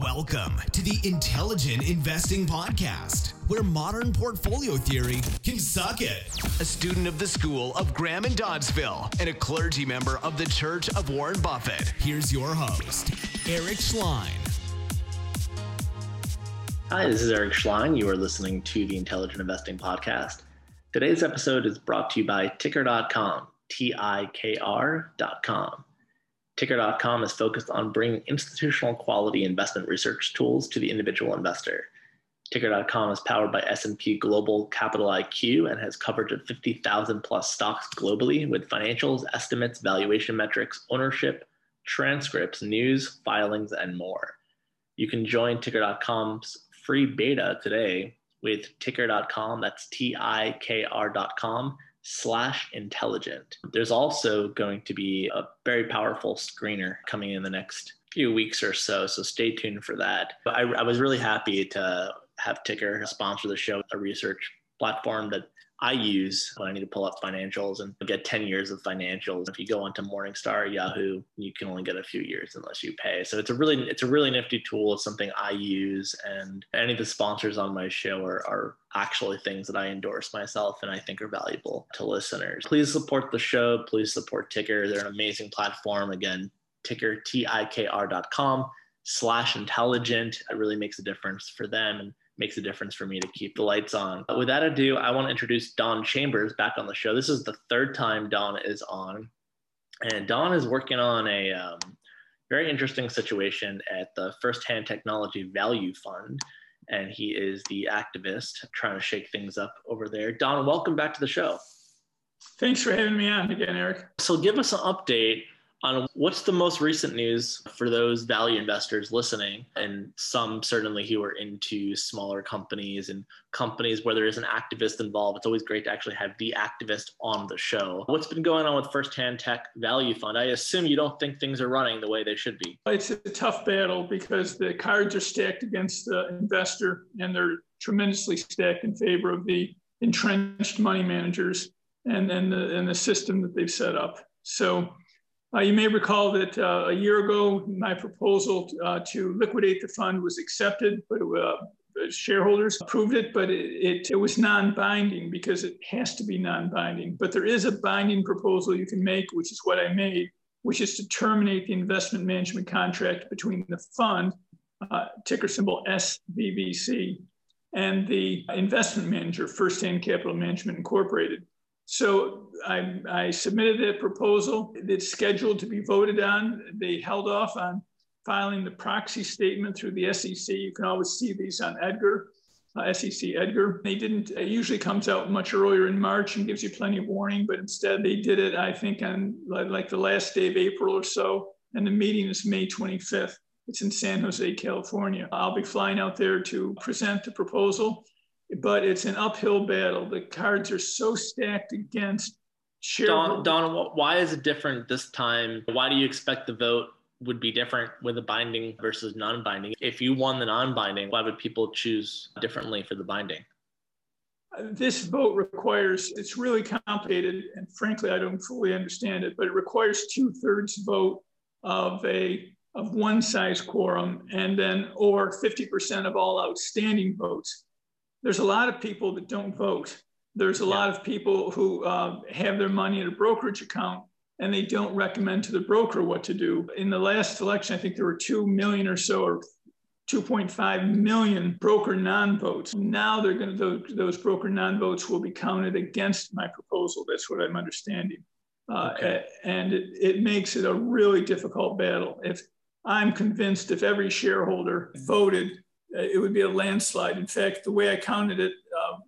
Welcome to the Intelligent Investing Podcast, where modern portfolio theory can suck it. A student of the School of Graham and Doddsville and a clergy member of the Church of Warren Buffett. Here's your host, Eric Schleien. Hi, this is Eric Schleien. You are listening to the Intelligent Investing Podcast. Today's episode is brought to you by Tikr.com, T I K R.com. Tikr.com is focused on bringing institutional quality investment research tools to the individual investor. Tikr.com is powered by S&P Global Capital IQ and has coverage of 50,000 plus stocks globally with financials, estimates, valuation metrics, ownership, transcripts, news, filings, and more. You can join Tikr.com's free beta today with Tikr.com, That's T-I-K-R.com slash intelligent. There's also going to be a very powerful screener coming in the next few weeks or so. So stay tuned for that. I, I was really happy to have Tikr sponsor the show, a research platform that I use when I need to pull up financials and get 10 years of financials. If you go onto Morningstar, Yahoo, you can only get a few years unless you pay. So it's a really it's a really nifty tool. It's something I use and any of the sponsors on my show are, are actually things that I endorse myself and I think are valuable to listeners. Please support the show. Please support Tikr. They're an amazing platform. Again, Tikr, T-I-K-R.com slash intelligent. It really makes a difference for them. And makes a difference for me to keep the lights on. But with that ado, I want to introduce Don Chambers back on the show. This is the third time Don is on. And Don is working on a um, very interesting situation at the Firsthand Technology Value Fund. And he is the activist trying to shake things up over there. Don, welcome back to the show. Thanks for having me on again, Eric. So, give us an update on what's the most recent news for those value investors listening, and some certainly who are into smaller companies and companies where there is an activist involved. It's always great to actually have the activist on the show. What's been going on with First Hand Tech Value Fund? I assume you don't think things are running the way they should be. It's a tough battle because the cards are stacked against the investor, and they're tremendously stacked in favor of the entrenched money managers and, and, the, and the system that they've set up. So uh, you may recall that uh, a year ago, my proposal uh, to liquidate the fund was accepted, but uh, shareholders approved it, but it, it, it was non-binding because it has to be non-binding. But there is a binding proposal you can make, which is what I made, which is to terminate the investment management contract between the fund, uh, ticker symbol SVVC, and the investment manager, Firsthand Capital Management Incorporated. So I, I submitted a proposal. It's scheduled to be voted on. They held off on filing the proxy statement through the SEC. You can always see these on Edgar, uh, SEC Edgar. They didn't, it usually comes out much earlier in March and gives you plenty of warning, but instead they did it, I think, on like the last day of April or so. And the meeting is May 25th. It's in San Jose, California. I'll be flying out there to present the proposal but it's an uphill battle. The cards are so stacked against Don, Don, why is it different this time? Why do you expect the vote would be different with a binding versus non-binding? If you won the non-binding, why would people choose differently for the binding? This vote requires, it's really complicated, and frankly, I don't fully understand it, but it requires two-thirds vote of a of one size quorum and then or 50% of all outstanding votes there's a lot of people that don't vote. There's a yeah. lot of people who uh, have their money in a brokerage account and they don't recommend to the broker what to do. In the last election, I think there were 2 million or so, or 2.5 million broker non-votes. Now they're going to those, those broker non-votes will be counted against my proposal. That's what I'm understanding, uh, okay. and it, it makes it a really difficult battle. If I'm convinced if every shareholder voted uh, it would be a landslide. In fact, the way I counted it, uh,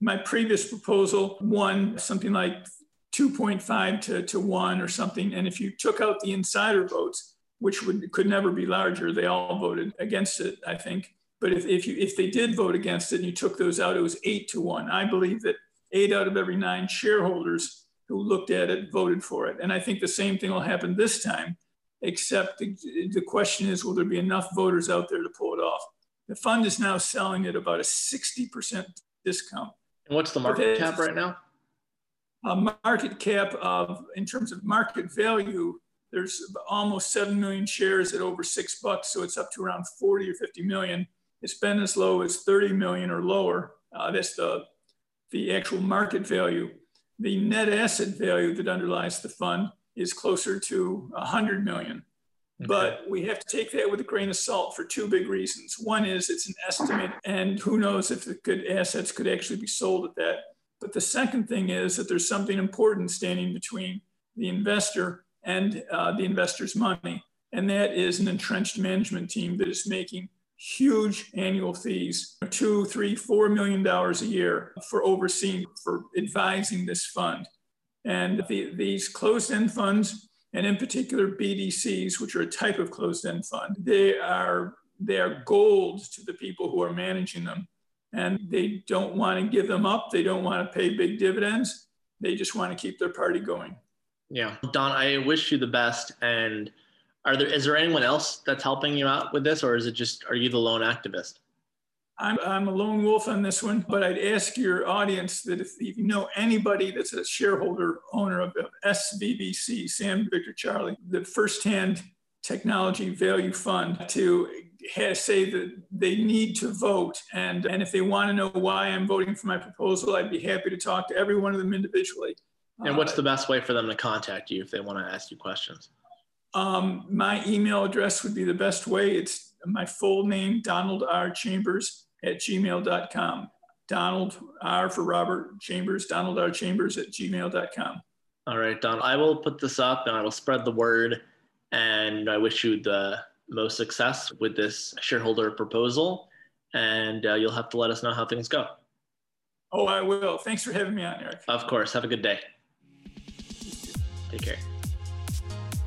my previous proposal won something like 2.5 to, to 1 or something. And if you took out the insider votes, which would, could never be larger, they all voted against it, I think. But if, if, you, if they did vote against it and you took those out, it was 8 to 1. I believe that eight out of every nine shareholders who looked at it voted for it. And I think the same thing will happen this time, except the, the question is will there be enough voters out there to pull it off? The fund is now selling at about a 60% discount. And what's the market cap right now? A market cap of, in terms of market value, there's almost 7 million shares at over six bucks. So it's up to around 40 or 50 million. It's been as low as 30 million or lower. Uh, that's the, the actual market value. The net asset value that underlies the fund is closer to 100 million. But we have to take that with a grain of salt for two big reasons. One is it's an estimate, and who knows if the good assets could actually be sold at that. But the second thing is that there's something important standing between the investor and uh, the investor's money. And that is an entrenched management team that is making huge annual fees two, three, four million dollars a year for overseeing, for advising this fund. And the, these closed end funds, and in particular BDCs, which are a type of closed end fund, they are, they are gold to the people who are managing them. And they don't want to give them up, they don't want to pay big dividends, they just want to keep their party going. Yeah. Don, I wish you the best. And are there is there anyone else that's helping you out with this, or is it just are you the lone activist? I'm, I'm a lone wolf on this one, but I'd ask your audience that if you know anybody that's a shareholder owner of SVVC, Sam Victor Charlie, the firsthand technology value fund, to say that they need to vote. And, and if they want to know why I'm voting for my proposal, I'd be happy to talk to every one of them individually. And what's the best way for them to contact you if they want to ask you questions? Um, my email address would be the best way. It's my full name, Donald R. Chambers at gmail.com. Donald R for Robert Chambers, Donald R. Chambers at gmail.com. All right, Don. I will put this up and I will spread the word. And I wish you the most success with this shareholder proposal. And uh, you'll have to let us know how things go. Oh, I will. Thanks for having me on, Eric. Of course. Have a good day. Take care.